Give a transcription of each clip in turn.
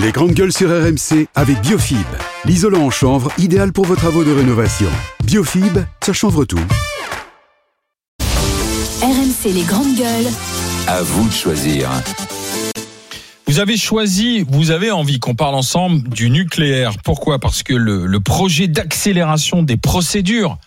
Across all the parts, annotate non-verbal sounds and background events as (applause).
Les grandes gueules sur RMC avec Biofib, l'isolant en chanvre idéal pour vos travaux de rénovation. Biofib, ça chanvre tout. RMC les grandes gueules. À vous de choisir. Vous avez choisi, vous avez envie qu'on parle ensemble du nucléaire. Pourquoi? Parce que le, le projet d'accélération des procédures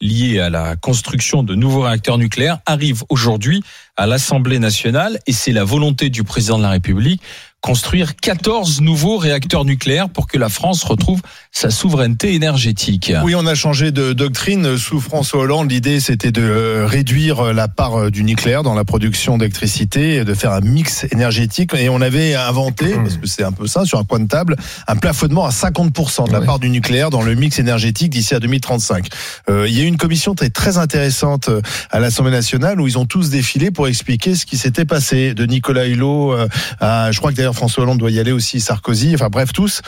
liées à la construction de nouveaux réacteurs nucléaires arrive aujourd'hui à l'Assemblée nationale et c'est la volonté du président de la République construire 14 nouveaux réacteurs nucléaires pour que la France retrouve sa souveraineté énergétique. Oui, on a changé de doctrine sous François Hollande. L'idée, c'était de euh, réduire la part euh, du nucléaire dans la production d'électricité de faire un mix énergétique. Et on avait inventé, parce que c'est un peu ça, sur un coin de table, un plafonnement à 50% de la part du nucléaire dans le mix énergétique d'ici à 2035. Euh, il y a eu une commission très, très intéressante à l'Assemblée nationale où ils ont tous défilé pour expliquer ce qui s'était passé. De Nicolas Hulot à, je crois que d'ailleurs François Hollande doit y aller aussi, Sarkozy, enfin bref tous.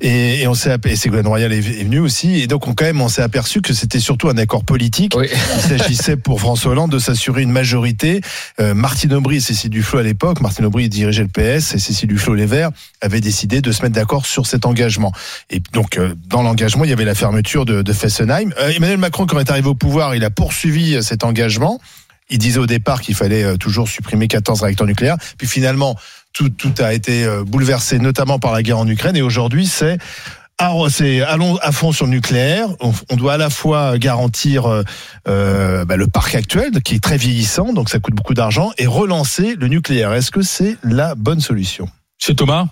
Et, et on s'est et Ségolène Royal est, venu aussi. Et donc on quand même on s'est aperçu que c'était surtout un accord politique. Il s'agissait pour François Hollande de s'assurer une majorité. Euh, Martine Aubry et Cécile Duflot à l'époque, Martine Aubry dirigeait le PS et Cécile Duflot les Verts avaient décidé de se mettre d'accord sur cet engagement. Et donc euh, dans l'engagement il y avait la fermeture de, de Fessenheim. Euh, Emmanuel Macron quand il est arrivé au pouvoir, il a poursuivi cet engagement. Il disait au départ qu'il fallait toujours supprimer 14 réacteurs nucléaires. Puis finalement, tout, a été euh, bouleversé, notamment par la guerre en Ukraine. Et aujourd'hui, c'est c'est allons à fond sur le nucléaire. On, doit à la fois garantir euh, euh, bah, le parc actuel qui est très vieillissant, donc ça coûte beaucoup d'argent, et relancer le nucléaire. Est-ce que c'est la bonne solution? C'est Thomas?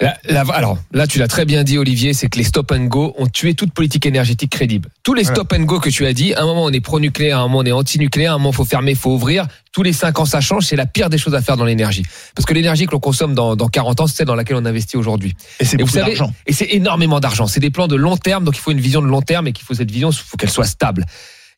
Alors là, tu l'as très bien dit, Olivier, c'est que les stop and go ont tué toute politique énergétique crédible. Tous les stop and go que tu as dit, à un moment on est pro-nucléaire, à un moment on est anti-nucléaire, à un moment faut fermer, faut ouvrir. Tous les cinq ans ça change, c'est la pire des choses à faire dans l'énergie. Parce que l'énergie que l'on consomme dans, dans 40 ans, c'est celle dans laquelle on investit aujourd'hui. Et c'est beaucoup d'argent. Et c'est énormément d'argent. C'est des plans de long terme, donc il faut une vision de long terme et qu'il faut cette vision, il faut qu'elle soit stable.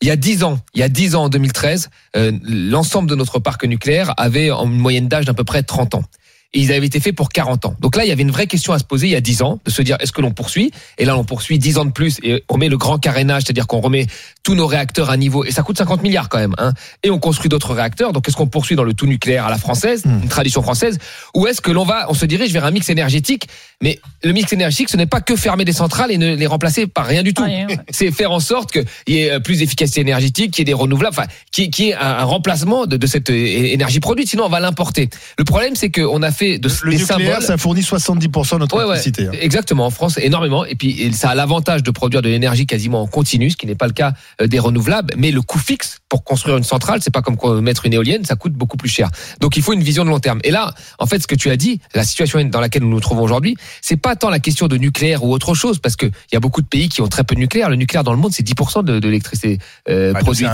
Il y a 10 ans, il y a 10 ans en 2013, euh, l'ensemble de notre parc nucléaire avait une moyenne d'âge d'à peu près 30 ans et ils avaient été faits pour 40 ans. Donc là, il y avait une vraie question à se poser il y a 10 ans, de se dire est-ce que l'on poursuit? Et là, on poursuit 10 ans de plus et on met le grand carénage, c'est-à-dire qu'on remet tous nos réacteurs à niveau et ça coûte 50 milliards quand même. Hein, et on construit d'autres réacteurs. Donc est-ce qu'on poursuit dans le tout nucléaire à la française, une tradition française, ou est-ce que l'on va, on se dirige vers un mix énergétique? Mais le mix énergétique, ce n'est pas que fermer des centrales et ne les remplacer par rien du tout. (laughs) C'est faire en sorte qu'il y ait plus d'efficacité énergétique, qu'il y ait des renouvelables, enfin, qu'il y ait un remplacement de, de cette énergie produite. Sinon, on va l'importer. Le problème, c'est qu'on a fait de le des nucléaire, symboles. ça fournit 70% de notre Ouais, électricité. hein. Exactement, en France, énormément. Et puis, et ça a l'avantage de produire de l'énergie quasiment en continu, ce qui n'est pas le cas euh, des renouvelables. Mais le coût fixe pour construire une centrale, c'est pas comme mettre une éolienne, ça coûte beaucoup plus cher. Donc, il faut une vision de long terme. Et là, en fait, ce que tu as dit, la situation dans laquelle nous nous trouvons aujourd'hui, c'est pas tant la question de nucléaire ou autre chose, parce que il y a beaucoup de pays qui ont très peu de nucléaire. Le nucléaire dans le monde, c'est 10% de, de l'électricité euh, Bah, produite.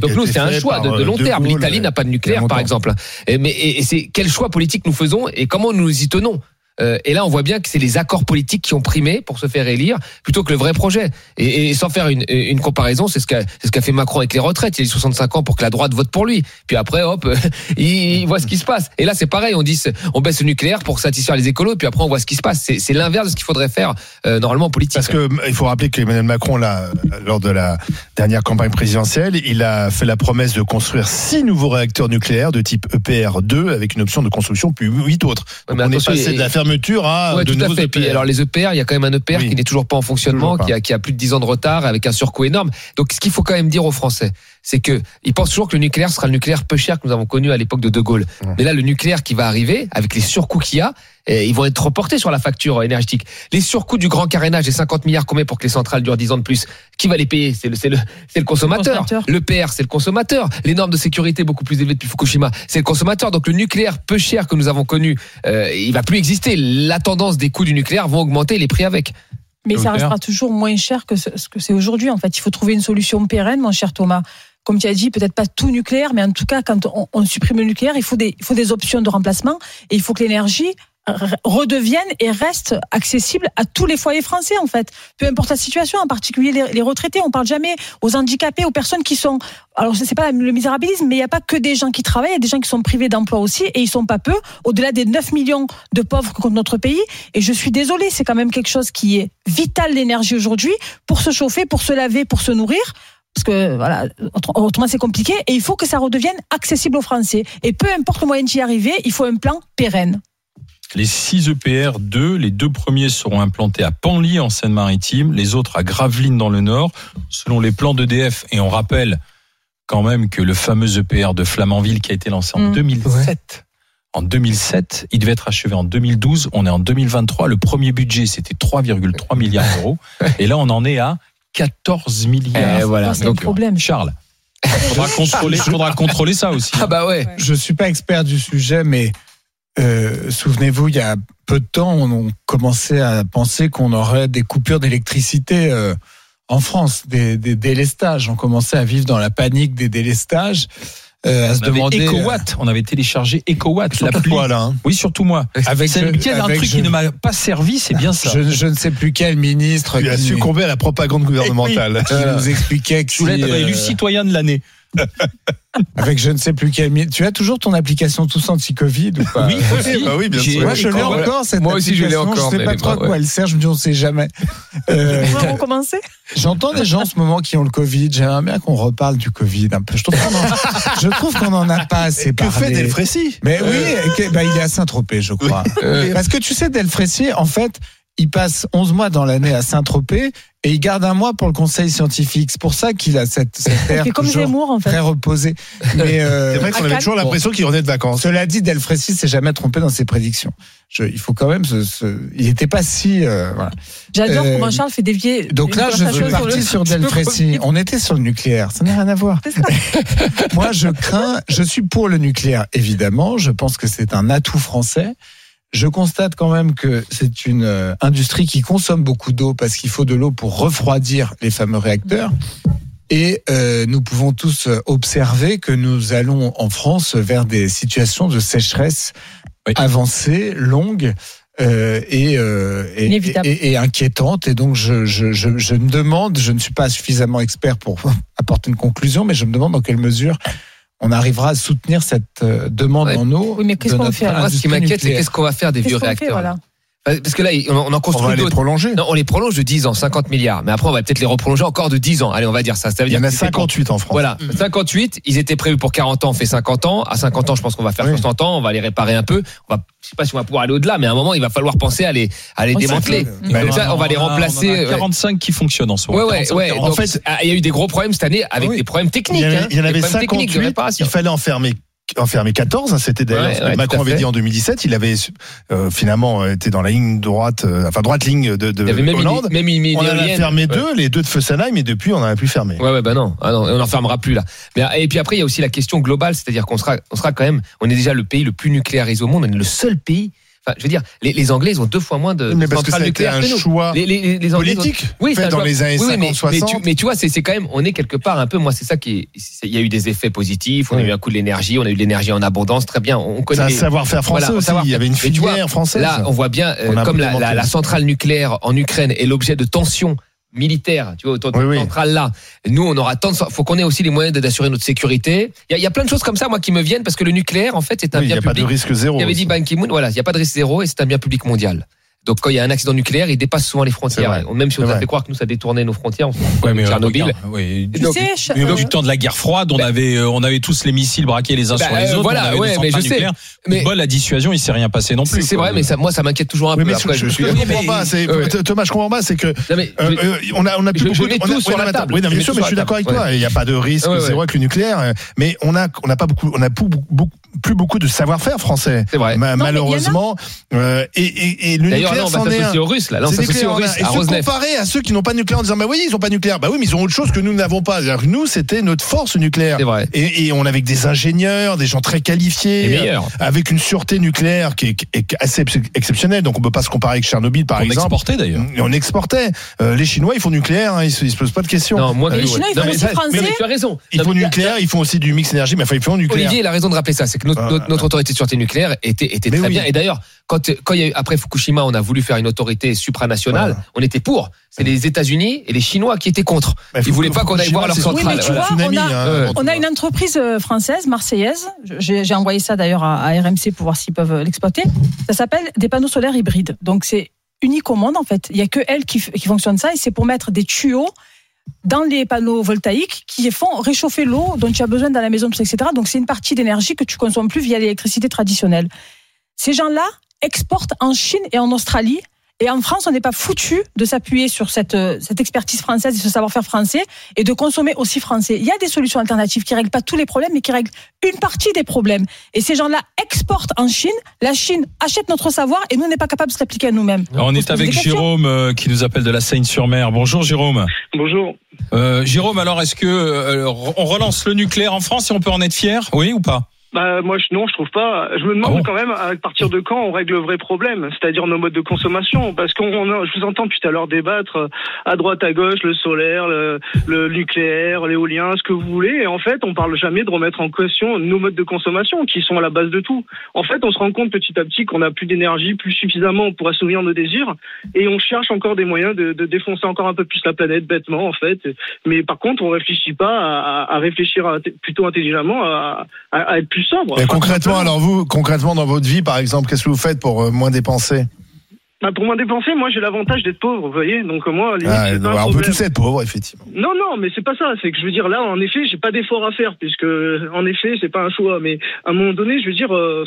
Donc nous, c'est un fait choix de, de long terme. L'Italie n'a pas de nucléaire, par exemple. Et, mais et, et c'est quel choix politique nous faisons et comment nous y tenons. Euh, et là, on voit bien que c'est les accords politiques qui ont primé pour se faire élire plutôt que le vrai projet. Et, et sans faire une, une comparaison, c'est ce qu'a c'est ce qu'a fait Macron avec les retraites. Il a 65 ans pour que la droite vote pour lui. Puis après, hop, (laughs) il, il voit ce qui se passe. Et là, c'est pareil. On dit, on baisse le nucléaire pour satisfaire les écolos. Puis après, on voit ce qui se passe. C'est l'inverse de ce qu'il faudrait faire euh, normalement en politique. Parce que euh, il faut rappeler qu'Emmanuel Macron, là, lors de la dernière campagne présidentielle, il a fait la promesse de construire six nouveaux réacteurs nucléaires de type EPR2 avec une option de construction puis huit autres. Donc on est passé de la fermeture à Ouais, de tout à fait. Puis EPR. alors les EPR, il y a quand même un EPR Oui. qui n'est toujours pas en fonctionnement, pas. qui a, qui a plus de 10 ans de retard, avec un surcoût énorme. Donc ce qu'il faut quand même dire aux Français, c'est que ils pensent toujours que le nucléaire sera le nucléaire peu cher que nous avons connu à l'époque de De Gaulle. Mais là, le nucléaire qui va arriver, avec les surcoûts qu'il y a, eh, ils vont être reportés sur la facture énergétique. Les surcoûts du grand carénage, les 50 milliards qu'on met pour que les centrales durent 10 ans de plus, qui va les payer? C'est le, c'est le, c'est le consommateur. Le PR, c'est le consommateur. Les normes de sécurité beaucoup plus élevées depuis Fukushima, c'est le consommateur. Donc le nucléaire peu cher que nous avons connu, euh, il va plus exister. La tendance des coûts du nucléaire vont augmenter, les prix avec. Mais ça restera toujours moins cher que ce ce que c'est aujourd'hui. En fait, il faut trouver une solution pérenne, mon cher Thomas. Comme tu as dit, peut-être pas tout nucléaire, mais en tout cas, quand on, supprime le nucléaire, il faut des, il faut des options de remplacement et il faut que l'énergie re- redevienne et reste accessible à tous les foyers français en fait. Peu importe la situation, en particulier les, retraités. On parle jamais aux handicapés, aux personnes qui sont. Alors sais pas le misérabilisme, mais il n'y a pas que des gens qui travaillent, il y a des gens qui sont privés d'emploi aussi et ils sont pas peu. Au-delà des 9 millions de pauvres que compte notre pays. Et je suis désolée, c'est quand même quelque chose qui est vital l'énergie aujourd'hui pour se chauffer, pour se laver, pour se nourrir. Parce que voilà, autre- autrement c'est compliqué et il faut que ça redevienne accessible aux Français. Et peu importe le moyen d'y arriver, il faut un plan pérenne. les 6 EPR 2, les deux premiers seront implantés à Panly en Seine-Maritime, les autres à Gravelines dans le Nord, selon les plans d'EDF. Et on rappelle quand même que le fameux EPR de Flamanville qui a été lancé en Mm. 2007. En 2007, il devait être achevé en 2012. On est en 2023. Le premier budget, c'était 3,3 milliards d'euros. (laughs) Et là, on en est à 14 milliards. Eh, voilà. Non, c'est un Donc, problème. Charles, faudra (laughs) contrôler, faudra contrôler ça aussi. Ah bah ouais. Je suis pas expert du sujet, mais euh, souvenez-vous, il y a peu de temps, on, on commençait à penser qu'on aurait des coupures d'électricité euh, en France, des, des délestages. On commençait à vivre dans la panique des délestages, euh, à se On avait demander. EcoWatt, on avait téléchargé EcoWatt, l'appli. toi, là. hein. Oui, surtout moi. Avec, C'est euh, il y a un truc je- qui ne m'a pas servi, c'est bien ça. Je, je ne sais plus quel ministre qui, succombé à la propagande gouvernementale. qui nous expliquait que Je voulais être euh, élu citoyen de l'année. (laughs) avec je ne sais plus quel ministre. Tu as toujours ton application tous anti-Covid ou pas Oui, aussi. bah oui, bien sûr. Moi, je l'ai encore, cette Moi aussi, je l'ai encore, Je sais mais pas trop quoi elle sert. Je me dis, on sait jamais. (laughs) Euh, On va recommencer? J'entends des gens en ce moment qui ont le Covid. J'aimerais bien qu'on reparle du Covid un peu. Je trouve qu'on en, je trouve qu'on en a pas assez Que parlé. fait Delfrécy? Mais oui, que- bah, il est à Saint-Tropez, je crois. Euh, Parce que tu sais, Delfrécy, en fait, il passe 11 mois dans l'année à Saint-Tropez et il garde un mois pour le conseil scientifique. C'est pour ça qu'il a cette, cette air comme toujours Zemmour, en fait. très reposé. Mais euh, C'est vrai qu'on avait toujours l'impression qu'il revenait de vacances. cela dit, Delfrécy s'est jamais trompé dans ses prédictions. Je, il faut quand même se- il n'était pas si, euh, voilà. J'adore Euh, comment Charles fait dévier. Donc là, je suis parti sur le (laughs) Delfrécy. On était sur le nucléaire. Ça n'a rien à voir. (laughs) Moi, je crains, je suis pour le nucléaire, évidemment. Je pense que c'est un atout français. Je constate quand même que c'est une euh, industrie qui consomme beaucoup d'eau parce qu'il faut de l'eau pour refroidir les fameux réacteurs. Et euh, nous pouvons tous euh, observer que nous allons en France vers des situations de sécheresse Oui. avancées, longues. euh, et, euh, et, et, et inquiétantes. Et donc, je, je, je, je me demande, je ne suis pas suffisamment expert pour (laughs) apporter une conclusion, mais je me demande dans quelle mesure on arrivera à soutenir cette euh, demande Ouais. en eau. Oui, mais qu'est-ce qu'on fait, alors Moi, ce qui m'inquiète, c'est qu'est-ce qu'on va faire des vieux fait, réacteurs. voilà. Parce que là, on en- on en On va construit les prolonger. Non, on les prolonge de 10 ans, 50 milliards. Mais après, on va peut-être les reprolonger encore de 10 ans. Allez, on va dire ça. Ça veut Il y dire en a que c'est pour- 58 en France. Voilà, 58, ils étaient prévus pour 40 ans, on fait 50 ans. À 50 ans, je pense qu'on va faire Oui. 60 ans, on va les réparer un peu. On va, je sais pas si on va pouvoir aller au-delà, mais à un moment, il va falloir penser à les, à les On démanteler. s'en Donc ça, on va les remplacer. on en a ouais. 45 qui fonctionnent en ce moment. Ouais, ouais, 45, ouais. 40. Donc, En fait- il y a eu des gros problèmes cette année avec Oui. des problèmes Il techniques. y, en avait- hein. il y en avait problèmes techniques de 58. réparation. Il fallait enfermer enfermer 14, hein, c'était d'ailleurs Ouais, ce que ouais, Macron avait dit en 2017. Il avait euh, finalement euh, été dans la ligne droite, euh, enfin droite ligne de, de Il avait même une, Hollande. même une, on en a fermé Ouais. deux, les deux de Fessenheim, et depuis on n'en a plus fermé. Ouais, ouais, bah non, ah non, on n'en fermera plus là. Mais et puis après, il y a aussi la question globale, c'est-à-dire qu'on sera, on sera quand même, on est déjà le pays le plus nucléarisé au monde, on est le seul pays. Enfin, je veux dire, les, les Anglais, ils ont deux fois moins de Mais parce que centrales été nucléaires un que nous. choix Les, les, les Anglais, ont- Oui, c'est fait un dans choix- les années oui, oui, 50, mais, mais, 60. tu, mais tu vois, c'est c'est quand même, on est quelque part un peu, moi, c'est ça qui est, c'est- il y a eu des effets positifs, on a eu un coup de l'énergie, on a eu de l'énergie en abondance, très bien, on C'est connaît. un les- savoir-faire français Voilà, aussi. savoir-faire. Il y avait une Mais vois, filière française. Là, on voit bien, euh, comme la, implémenté. la, la centrale nucléaire en Ukraine est l'objet de tensions militaires, tu vois, autour de Oui, cette oui. centrale-là. Nous, on aura tant de, faut qu'on ait aussi les moyens d'assurer notre sécurité. Il y, a, il y a plein de choses comme ça, moi, qui me viennent parce que le nucléaire, en fait, c'est un Oui, il n'y bien a pas de public. risque zéro. Il avait dit. Ban Ki-moon, voilà, il n'y a pas de risque zéro et c'est un bien public mondial. Donc quand il y a un accident nucléaire, il dépasse souvent les frontières. Même si on nous a fait croire que nous ça détournait nos frontières, on Ouais, mais euh, Tchernobyl. regarde, oui. Tu Donc, sais, Cha- Mais euh, du temps de la guerre froide, on Ben- avait, euh, on avait tous les missiles braqués les uns Bah, sur les euh, autres. voilà, on avait ouais, des mais je sais. Mais- Bon, la dissuasion, il s'est rien passé non plus. c'est vrai, mais ça, moi ça m'inquiète toujours un Oui, peu. mais Après, je, je je, suis. je comprends pas. c'est- Ouais. Thomas, je comprends pas. C'est que Non, mais- Euh, on a, on a plus beaucoup je de- mets on a- tout oui, sur non, la mais attends, table. Oui, non, Je bien mets sûr, tout mais sur je suis la d'accord avec table. toi. Il n'y a pas de risque Ouais, ouais. zéro avec le nucléaire. Mais on a, on n'a pas beaucoup, on a plus beaucoup, plus beaucoup de savoir-faire français. C'est vrai. Ma- Non, mais a. malheureusement, et le Nucléaire on va c'en est un. s'associer aux Russes, là. Là, on s'associe aux on Russes, Et à se Rosneft. comparer à ceux qui n'ont pas de nucléaire en disant bah oui ils ont pas de nucléaire bah oui mais ils ont autre chose que nous n'avons pas nous c'était notre force nucléaire C'est vrai. et, et on avait des ingénieurs des gens très qualifiés meilleurs. avec une sûreté nucléaire qui est, qui est assez ex- exceptionnelle donc on peut pas se comparer avec Tchernobyl par On exemple exportait d'ailleurs. et on exportait Euh, les Chinois ils font nucléaire hein, ils, se, ils se posent pas de questions Non, moi, Euh, les. Chinois, ils font aussi ça- français. mais tu as raison. ils font nucléaire ils font aussi du mix énergie mais enfin ils font nucléaire Olivier, il a raison de rappeler ça. C'est que notre, Euh, notre, notre autorité de sûreté nucléaire était, était très bien. Et d'ailleurs, quand, quand il y a eu, après Fukushima, on a voulu faire une autorité supranationale, Voilà. on était pour. C'est les États-Unis et les Chinois qui étaient contre. Bah, Ils voulaient pas qu'on aille voir leur centrale. Oui, mais tu un vois, tsunami, on a- Ouais. On a une entreprise euh, française, marseillaise. J'ai envoyé ça d'ailleurs à, à RMC pour voir s'ils peuvent l'exploiter. Ça s'appelle des panneaux solaires hybrides. Donc c'est unique au monde en fait. Il y a que elle qui, qui fonctionne ça et c'est pour mettre des tuyaux dans les panneaux voltaïques qui font réchauffer l'eau dont tu as besoin dans la maison, etc. Donc c'est une partie d'énergie que tu consommes plus via l'électricité traditionnelle. Ces gens-là exportent en Chine et en Australie. Et en France, on n'est pas foutu de s'appuyer sur cette, euh, cette expertise française et ce savoir-faire français et de consommer aussi français. Il y a des solutions alternatives qui règlent pas tous les problèmes, mais qui règlent une partie des problèmes. Et ces gens-là exportent en Chine. La Chine achète notre savoir et nous, on n'est pas capable de s'appliquer à nous-mêmes. On est avec. Jérôme euh, qui nous appelle de la Seine-sur-Mer. Bonjour Jérôme. Bonjour. Euh, Jérôme, alors est-ce que euh, on relance le nucléaire en France et on peut en être fier? Oui ou pas? Bah, moi, je, non, je trouve pas. Je me demande Ah bon quand même à partir de quand on règle le vrai problème, c'est-à-dire nos modes de consommation. Parce qu'on, on- je vous entends depuis tout à l'heure débattre euh, à droite, à gauche, le solaire, le, le nucléaire, l'éolien, ce que vous voulez. Et en fait, on parle jamais de remettre en question nos modes de consommation qui sont à la base de tout. En fait, on se rend compte petit à petit qu'on a plus d'énergie, plus suffisamment pour assouvir nos désirs, et on cherche encore des moyens de, de défoncer encore un peu plus la planète bêtement, en fait. Mais par contre, on réfléchit pas à, à- à réfléchir à- plutôt intelligemment, à, à- à être plus Et Enfin, concrètement, alors vous, concrètement dans votre vie, par exemple, qu'est-ce que vous faites pour euh, moins dépenser? Bah, pour moins dépenser, moi j'ai l'avantage d'être pauvre, vous voyez. Donc euh, moi, limite, Ah, On peut tous être pauvres, effectivement. Non, non, mais c'est pas ça. C'est que je veux dire là, en effet, j'ai pas d'effort à faire puisque, en effet, c'est pas un choix. Mais à un moment donné, je veux dire, euh,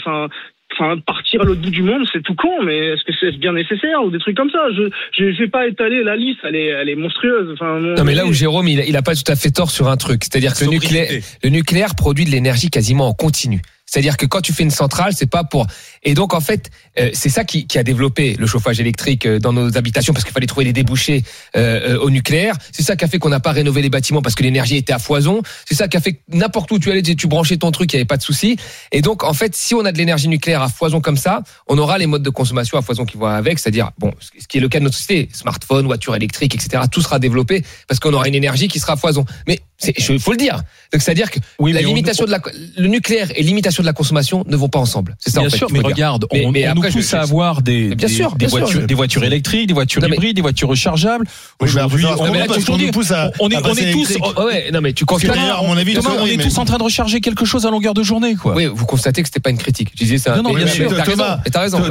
enfin. Partir à l'autre bout du monde, c'est tout con, mais est-ce que c'est bien nécessaire ou des trucs comme ça? Je je je vais pas étaler la liste, elle est elle est monstrueuse. Enfin, Non, mais là où Jérôme, il a, il a pas tout à fait tort sur un truc. C'est-à-dire que le nucléaire, le nucléaire produit de l'énergie quasiment en continu. C'est-à-dire que quand tu fais une centrale, c'est pas pour. Et donc en fait, euh, c'est ça qui, qui a développé le chauffage électrique euh, dans nos habitations parce qu'il fallait trouver des débouchés euh, euh, au nucléaire. C'est ça qui a fait qu'on n'a pas rénové les bâtiments parce que l'énergie était à foison. C'est ça qui a fait n'importe où tu allais, tu branchais ton truc, il y avait pas de souci. Et donc en fait, si on a de l'énergie nucléaire à foison comme ça, on aura les modes de consommation à foison qui vont avec, c'est-à-dire bon, ce qui est le cas de notre société, smartphone, voiture électrique, etc. Tout sera développé parce qu'on aura une énergie qui sera à foison. Mais il faut le dire. Donc c'est-à-dire que Oui, la mais on- limitation de la, le nucléaire et limitation de la consommation ne vont pas ensemble. C'est ça Bien en fait. sûr, mais regarde, Mais- on, mais on après, nous pousse je- à avoir des, Mais bien des- sûr, des bien sûr. voitures, des voitures électriques, des voitures Non, mais- hybrides, des voitures rechargeables. Oui, mais Aujourd'hui, on, mais on est, on est tous. Ouais, non mais tu constates. à mon avis, Thomas, on est mais- tous en train de recharger quelque chose à longueur de journée, quoi. Oui, vous constatez que c'était pas une critique. Je disais ça. Non, non, Mais bien sûr. sûr. Thomas.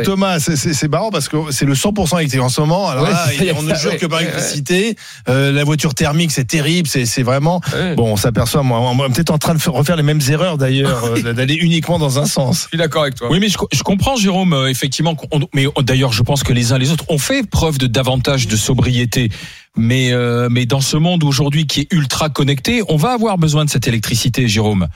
Thomas, c'est- c'est c'est marrant parce que c'est le 100% électrique en ce moment. Alors on ne jure que par Ouais, l'électricité. Euh, la voiture thermique, c'est terrible. C'est c'est vraiment. Ouais. Bon, on s'aperçoit, moi, on est peut-être en train de faire- refaire les mêmes erreurs d'ailleurs, (laughs) euh, d'aller uniquement dans un sens. Je suis d'accord avec toi. Oui, mais je, je comprends, Jérôme, euh, effectivement. mais euh, d'ailleurs, je pense que les uns les autres ont fait preuve de davantage de sobriété. Mais, euh, mais dans ce monde aujourd'hui qui est ultra connecté, on va avoir besoin de cette électricité, Jérôme.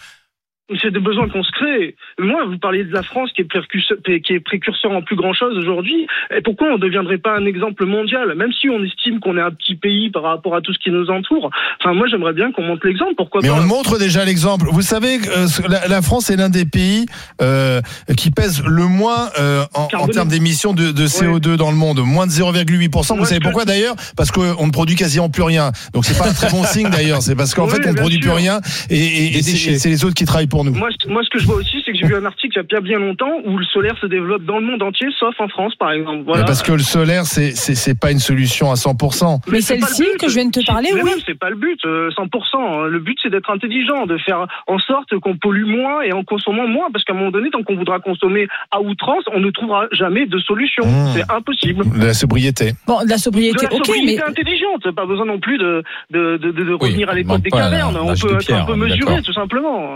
C'est des besoins qu'on se crée. Moi, vous parliez de la France qui est précurseur, qui est précurseur en plus grand chose aujourd'hui. Et pourquoi on ne deviendrait pas un exemple mondial Même si on estime qu'on est un petit pays par rapport à tout ce qui nous entoure? Enfin, moi, j'aimerais bien qu'on montre l'exemple. Pourquoi Mais pas? on montre déjà l'exemple. Vous savez, euh, la, la France est l'un des pays euh, qui pèse le moins euh, en, termes d'émissions de, de CO2 dans le monde, moins de 0,8%. Vous savez pourquoi d'ailleurs? Parce qu'on ne produit quasiment plus rien. Donc c'est pas un très bon (laughs) signe d'ailleurs. C'est parce qu'en Oui, fait on ne produit plus rien et, et- et c'est les autres qui travaillent pour nous. Moi, ce- moi, ce que je vois aussi, c'est que j'ai vu un article il y a bien bien longtemps où le solaire se développe dans le monde entier, sauf en France, par exemple. Voilà. Parce que le solaire, c'est c'est c'est pas une solution à 100%. Mais celle-ci que je viens de te parler, Mais oui. c'est pas le but, euh, 100%. Le but, c'est d'être intelligent, de faire en sorte qu'on pollue moins et en consommant moins, parce qu'à un moment donné, tant qu'on voudra consommer à outrance, on ne trouvera jamais de solution. Mmh. C'est impossible. De la sobriété. Bon, de la De sobriété, la ok, sobriété mais intelligente, pas besoin non plus de, de, de, de Oui, revenir à l'époque des cavernes. On peut de être pierre, un peu on mesuré, d'accord. tout simplement.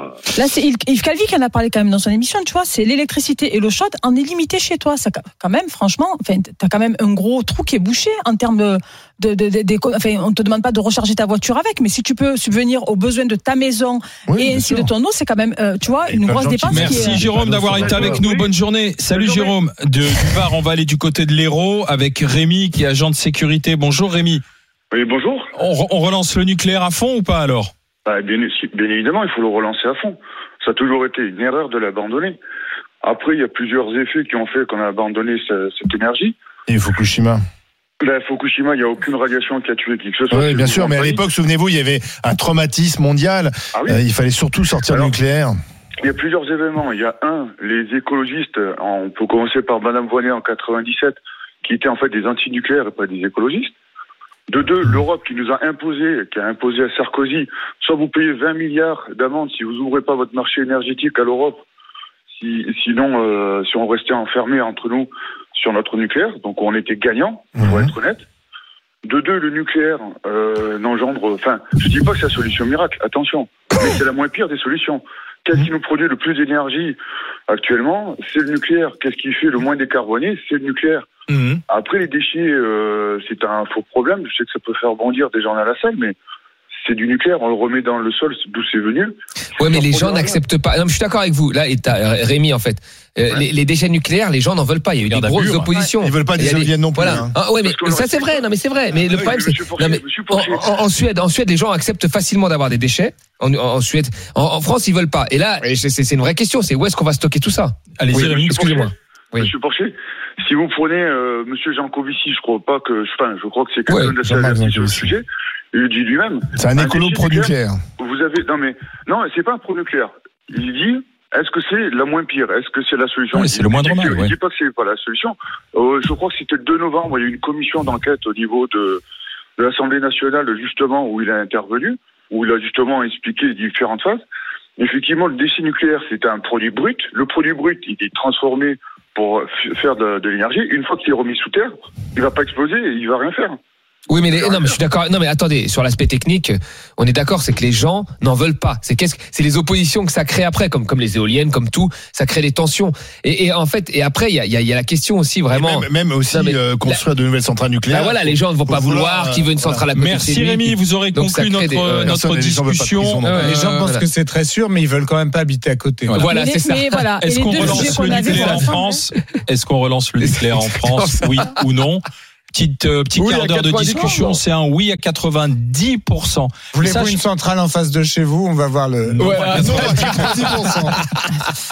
Yves Calvi qui en a parlé quand même dans son émission, tu vois, c'est l'électricité et l'eau chaude en est limité chez toi. Ça, quand même, franchement, enfin, t'as quand même un gros trou qui est bouché en termes de, de, de, de- d'éco- enfin, on te demande pas de recharger ta voiture avec, mais si tu peux subvenir aux besoins de ta maison Oui, et ainsi sûr. de ton eau, c'est quand même, euh, tu vois, Et une grosse dépense. qui Merci est, euh, Jérôme d'avoir été avec nous. Bonne journée. Salut Bonne journée. Jérôme. De du on va aller du côté de l'Hérault avec Rémi qui est agent de sécurité. Bonjour Rémi. Oui, bonjour. On, re- on relance le nucléaire à fond ou pas alors? Bah, bien, bien évidemment, il faut le relancer à fond. Ça a toujours été une erreur de l'abandonner. Après, il y a plusieurs effets qui ont fait qu'on a abandonné ce- cette énergie. Et Fukushima? Ben, Fukushima, il n'y a aucune radiation qui a tué qui que ce soit. Oui, bien sûr, mais à l'époque, souvenez-vous, il y avait un traumatisme mondial. Ah oui, Euh, il fallait surtout sortir Alors- le nucléaire. il y a plusieurs événements. Il y a un, les écologistes, on peut commencer par Madame Voynet en 97, qui étaient en fait des antinucléaires et pas des écologistes. De deux, l'Europe qui nous a imposé, qui a imposé à Sarkozy, soit vous payez 20 milliards d'amende si vous ouvrez pas votre marché énergétique à l'Europe, si, sinon, euh, si on restait enfermé entre nous sur notre nucléaire, donc on était gagnant, pour Mhm. être honnête. De deux, le nucléaire euh, n'engendre, enfin, je dis pas que c'est la solution miracle, attention, mais c'est la moins pire des solutions. Qu'est-ce qui nous produit le plus d'énergie actuellement? C'est le nucléaire. Qu'est-ce qui fait le moins décarboné? C'est le nucléaire. Mhm. Après, les déchets, euh, c'est un faux problème. Je sais que ça peut faire bondir des gens à la salle, mais c'est du nucléaire. On le remet dans le sol, d'où c'est venu. Ouais, mais les gens n'acceptent pas. Non, mais je suis d'accord avec vous. Là, et euh, Rémi, en fait, Euh, Ouais. les, les déchets nucléaires, les gens n'en veulent pas. Il y a eu des grosses Bure. oppositions. Ils veulent pas des éoliennes non plus. Voilà. hein. Ah, ouais, mais ça le c'est vrai. Non, mais c'est vrai. Mais le Oui, problème, c'est en, Suède, en Suède, les gens acceptent facilement d'avoir des déchets. En, Suède, en, en France, ils veulent pas. Et là, c'est c'est une vraie question. C'est où est-ce qu'on va stocker tout ça? Allez-y, Oui, Rémi. excusez-moi. Oui. Monsieur Porcher, si vous prenez euh, Monsieur Jancovici, je crois pas que, enfin, je crois que c'est quelqu'un Ouais, d'assez averti sur le sujet. Il dit lui-même. C'est un écolo pro-nucléaire. Vous avez, non mais, non, c'est pas un pro-nucléaire. Il dit, est-ce que c'est la moins pire? Est-ce que c'est la solution? Il c'est le moindre mal, ouais. Il dit pas que c'est pas la solution. Euh, je crois que c'était le 2 novembre, il y a eu une commission d'enquête au niveau de, de l'Assemblée nationale, justement, où il a intervenu, où il a justement expliqué les différentes phases. Effectivement, le déchet nucléaire, c'est un produit brut. Le produit brut, il est transformé pour faire de, de l'énergie. Une fois qu'il est remis sous terre, il va pas exploser et il va rien faire. Oui, mais les- non, mais je suis d'accord. Non, mais attendez, sur l'aspect technique, on est d'accord, c'est que les gens n'en veulent pas. C'est qu'est-ce, que- c'est les oppositions que ça crée après, comme comme les éoliennes, comme tout, ça crée des tensions. Et, et en fait, et après, il y a, il y, a, il y a la question aussi vraiment. Même, même aussi Non, mais- euh, construire de nouvelles centrales nucléaires. Bah voilà, les gens ne vont pas vouloir, qui veut une euh, centrale à côté Merci. Rémi, vous aurez Donc, conclu notre, des- euh, notre les gens discussion. Euh, Les gens pensent voilà. que c'est très sûr, mais ils veulent quand même pas habiter à côté. Voilà. C'est ça. voilà. Est-ce qu'on relance le nucléaire en (laughs) France? Est-ce qu'on relance le nucléaire en France Oui ou non? Petite, euh, petit Oui, à quart d'heure de 90%. discussion, c'est un oui à 90%. Voulez-vous Ça, je- une centrale en face de chez vous? On va voir le. Ouais, non, 10%. (laughs)